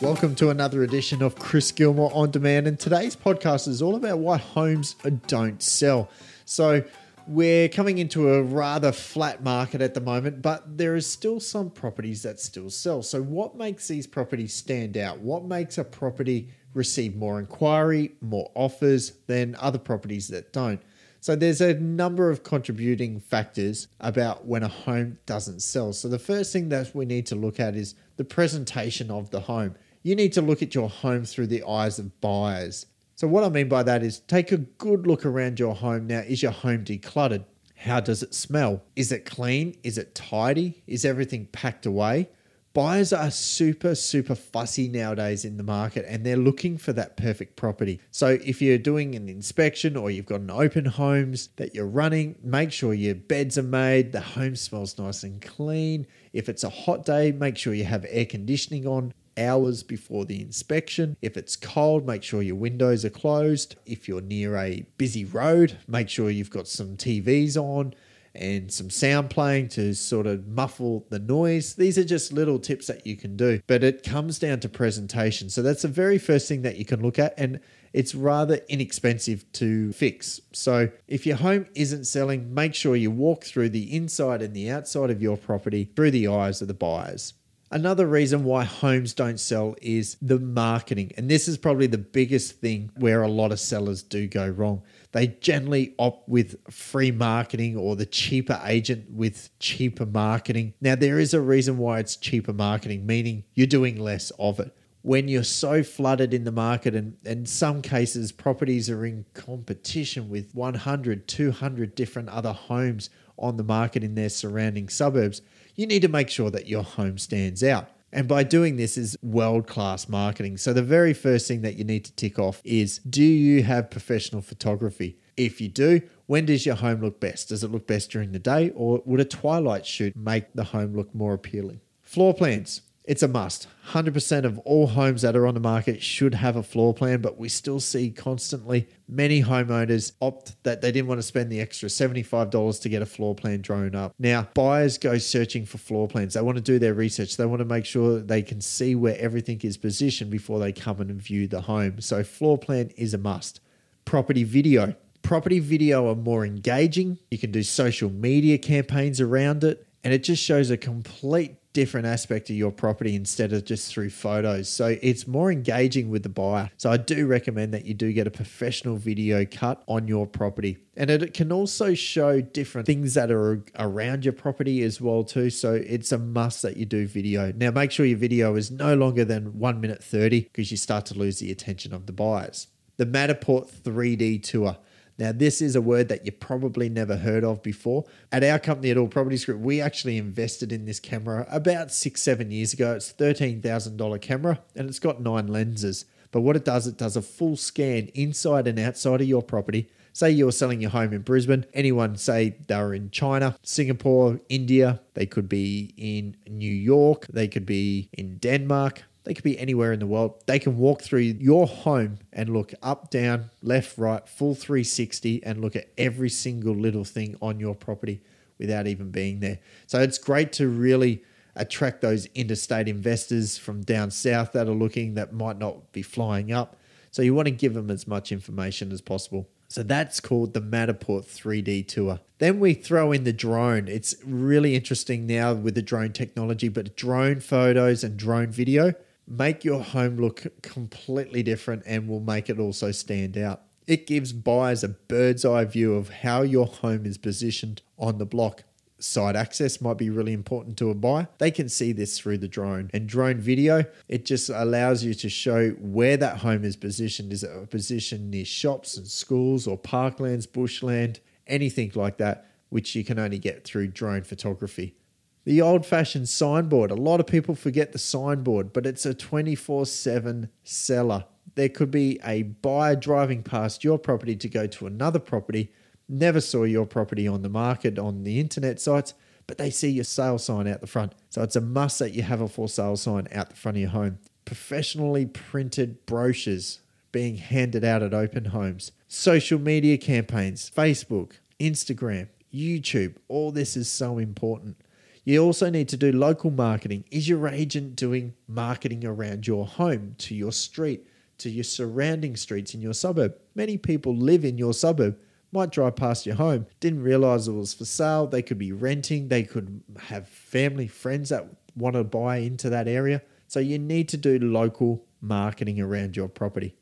Welcome to another edition of Chris Gilmore on Demand. And today's podcast is all about why homes don't sell. So, we're coming into a rather flat market at the moment, but there is still some properties that still sell. So, what makes these properties stand out? What makes a property receive more inquiry, more offers than other properties that don't? So there's a number of contributing factors about when a home doesn't sell. So the first thing that we need to look at is the presentation of the home. You need to look at your home through the eyes of buyers. So what I mean by that is take a good look around your home now. Is your home decluttered? How does it smell? Is it clean? Is it tidy? Is everything packed away? Buyers are super, super fussy nowadays in the market and they're looking for that perfect property. So, if you're doing an inspection or you've got an open homes that you're running, make sure your beds are made, the home smells nice and clean. If it's a hot day, make sure you have air conditioning on hours before the inspection. If it's cold, make sure your windows are closed. If you're near a busy road, make sure you've got some TVs on and some sound playing to sort of muffle the noise. These are just little tips that you can do, but it comes down to presentation. So that's the very first thing that you can look at, and it's rather inexpensive to fix. So if your home isn't selling, make sure you walk through the inside and the outside of your property through the eyes of the buyers. Another reason why homes don't sell is the marketing. And this is probably the biggest thing where a lot of sellers do go wrong they generally opt with free marketing or the cheaper agent with cheaper marketing. Now, there is a reason why it's cheaper marketing, meaning you're doing less of it. When you're so flooded in the market, and in some cases, properties are in competition with 100, 200 different other homes on the market in their surrounding suburbs, you need to make sure that your home stands out. And by doing this is world class marketing. So the very first thing that you need to tick off is do you have professional photography? If you do, when does your home look best? Does it look best during the day or would a twilight shoot make the home look more appealing? Floor plans. It's a must. 100% of all homes that are on the market should have a floor plan, but we still see constantly many homeowners opt that they didn't want to spend the extra $75 to get a floor plan drawn up. Now, buyers go searching for floor plans. They want to do their research. They want to make sure they can see where everything is positioned before they come and view the home. So, floor plan is a must. Property video. Property video are more engaging. You can do social media campaigns around it, and it just shows a complete different aspect of your property instead of just through photos. So it's more engaging with the buyer. So I do recommend that you do get a professional video cut on your property. And it can also show different things that are around your property as well too. So it's a must that you do video. Now make sure your video is no longer than 1 minute 30 because you start to lose the attention of the buyers. The Matterport 3D tour. Now, this is a word that you probably never heard of before. At our company at All Properties Group, we actually invested in this camera about six, seven years ago. It's $13,000 camera and it's got nine lenses. But what it does, it does a full scan inside and outside of your property. Say you're selling your home in Brisbane, anyone say they're in China, Singapore, India, they could be in New York, they could be in Denmark, they could be anywhere in the world. They can walk through your home and look up, down, left, right, full 360 and look at every single little thing on your property without even being there. So it's great to really attract those interstate investors from down south that are looking that might not be flying up. So you want to give them as much information as possible. So that's called the Matterport 3D tour. Then we throw in the drone. It's really interesting now with the drone technology, but drone photos and drone video make your home look completely different and will make it also stand out. It gives buyers a bird's eye view of how your home is positioned on the block. Side access might be really important to a buyer. They can see this through the drone. And drone video, it just allows you to show where that home is positioned. Is it a position near shops and schools or parklands, bushland, anything like that, which you can only get through drone photography. The old fashioned signboard. A lot of people forget the signboard, but it's a 24 7 seller. There could be a buyer driving past your property to go to another property, never saw your property on the market on the internet sites, but they see your sale sign out the front. So it's a must that you have a for sale sign out the front of your home. Professionally printed brochures being handed out at open homes, social media campaigns, Facebook, Instagram, YouTube, all this is so important. You also need to do local marketing. Is your agent doing marketing around your home, to your street, to your surrounding streets in your suburb? Many people live in your suburb, might drive past your home, didn't realize it was for sale. They could be renting, they could have family, friends that want to buy into that area. So you need to do local marketing around your property.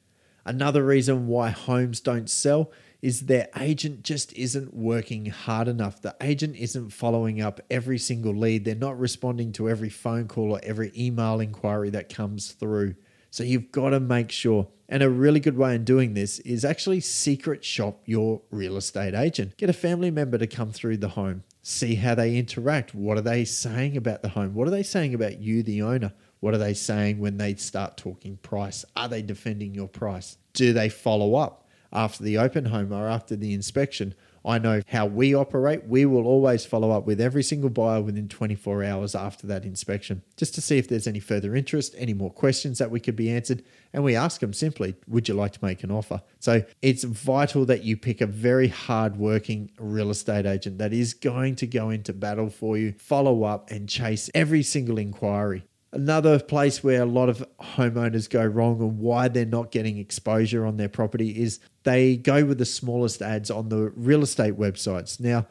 Another reason why homes don't sell is their agent just isn't working hard enough. The agent isn't following up every single lead. They're not responding to every phone call or every email inquiry that comes through. So you've got to make sure. And a really good way in doing this is actually secret shop your real estate agent. Get a family member to come through the home, see how they interact. What are they saying about the home? What are they saying about you, the owner? What are they saying when they start talking price? Are they defending your price? Do they follow up? After the open home or after the inspection. I know how we operate. We will always follow up with every single buyer within 24 hours after that inspection, just to see if there's any further interest, any more questions that we could be answered. And we ask them simply, Would you like to make an offer? So it's vital that you pick a very hard-working real estate agent that is going to go into battle for you, follow up, and chase every single inquiry. Another place where a lot of homeowners go wrong and why they're not getting exposure on their property is they go with the smallest ads on the real estate websites. Now,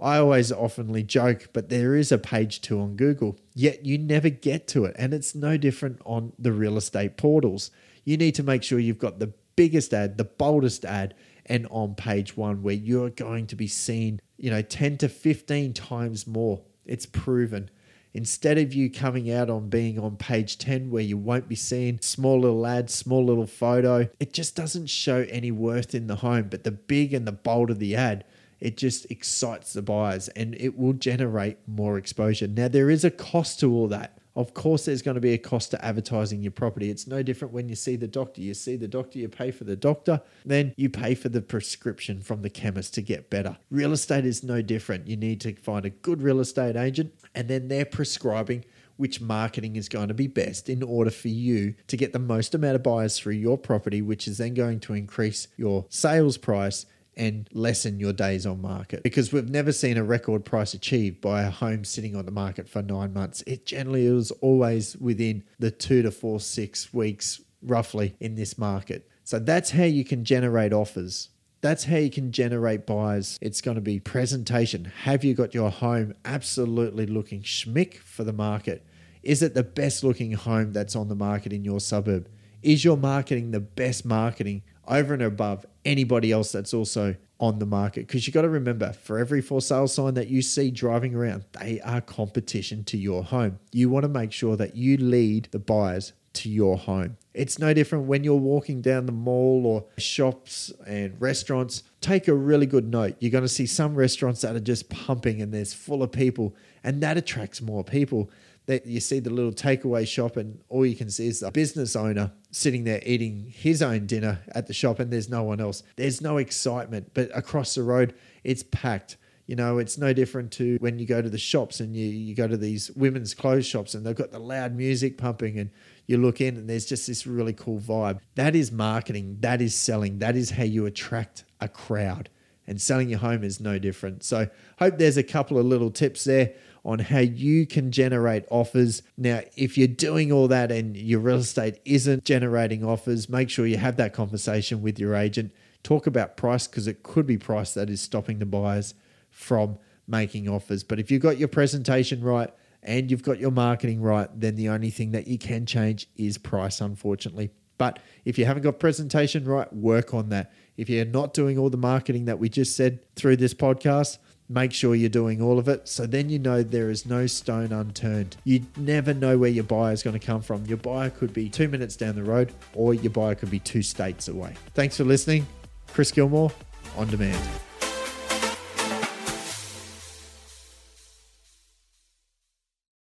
I always oftenly joke, but there is a page two on Google, yet you never get to it. And it's no different on the real estate portals. You need to make sure you've got the biggest ad, the boldest ad, and on page one where you're going to be seen, you know, 10 to 15 times more. It's proven. Instead of you coming out on being on page 10 where you won't be seen, small little ad, small little photo, it just doesn't show any worth in the home. But the big and the bold of the ad, it just excites the buyers and it will generate more exposure. Now, there is a cost to all that. Of course, there's going to be a cost to advertising your property. It's no different when you see the doctor. You see the doctor, you pay for the doctor, then you pay for the prescription from the chemist to get better. Real estate is no different. You need to find a good real estate agent, and then they're prescribing which marketing is going to be best in order for you to get the most amount of buyers through your property, which is then going to increase your sales price and lessen your days on market because we've never seen a record price achieved by a home sitting on the market for nine months. It generally is always within the two to four, six weeks roughly in this market. So that's how you can generate offers. That's how you can generate buyers. It's going to be presentation. Have you got your home absolutely looking schmick for the market? Is it the best looking home that's on the market in your suburb? Is your marketing the best marketing over and above anybody else that's also on the market. Because you got to remember, for every for sale sign that you see driving around, they are competition to your home. You want to make sure that you lead the buyers to your home. It's no different when you're walking down the mall or shops and restaurants. Take a really good note. You're going to see some restaurants that are just pumping and there's full of people, and that attracts more people that you see the little takeaway shop and all you can see is the business owner sitting there eating his own dinner at the shop and there's no one else. There's no excitement, but across the road it's packed. You know, it's no different to when you go to the shops and you, you go to these women's clothes shops and they've got the loud music pumping and you look in and there's just this really cool vibe. That is marketing, that is selling, that is how you attract a crowd. And selling your home is no different. So, hope there's a couple of little tips there on how you can generate offers. Now, if you're doing all that and your real estate isn't generating offers, make sure you have that conversation with your agent. Talk about price because it could be price that is stopping the buyers from making offers. But if you've got your presentation right and you've got your marketing right, then the only thing that you can change is price, unfortunately. But if you haven't got presentation right, work on that. If you're not doing all the marketing that we just said through this podcast, Make sure you're doing all of it so then you know there is no stone unturned. You never know where your buyer is going to come from. Your buyer could be two minutes down the road or your buyer could be two states away. Thanks for listening. Chris Gilmore on demand.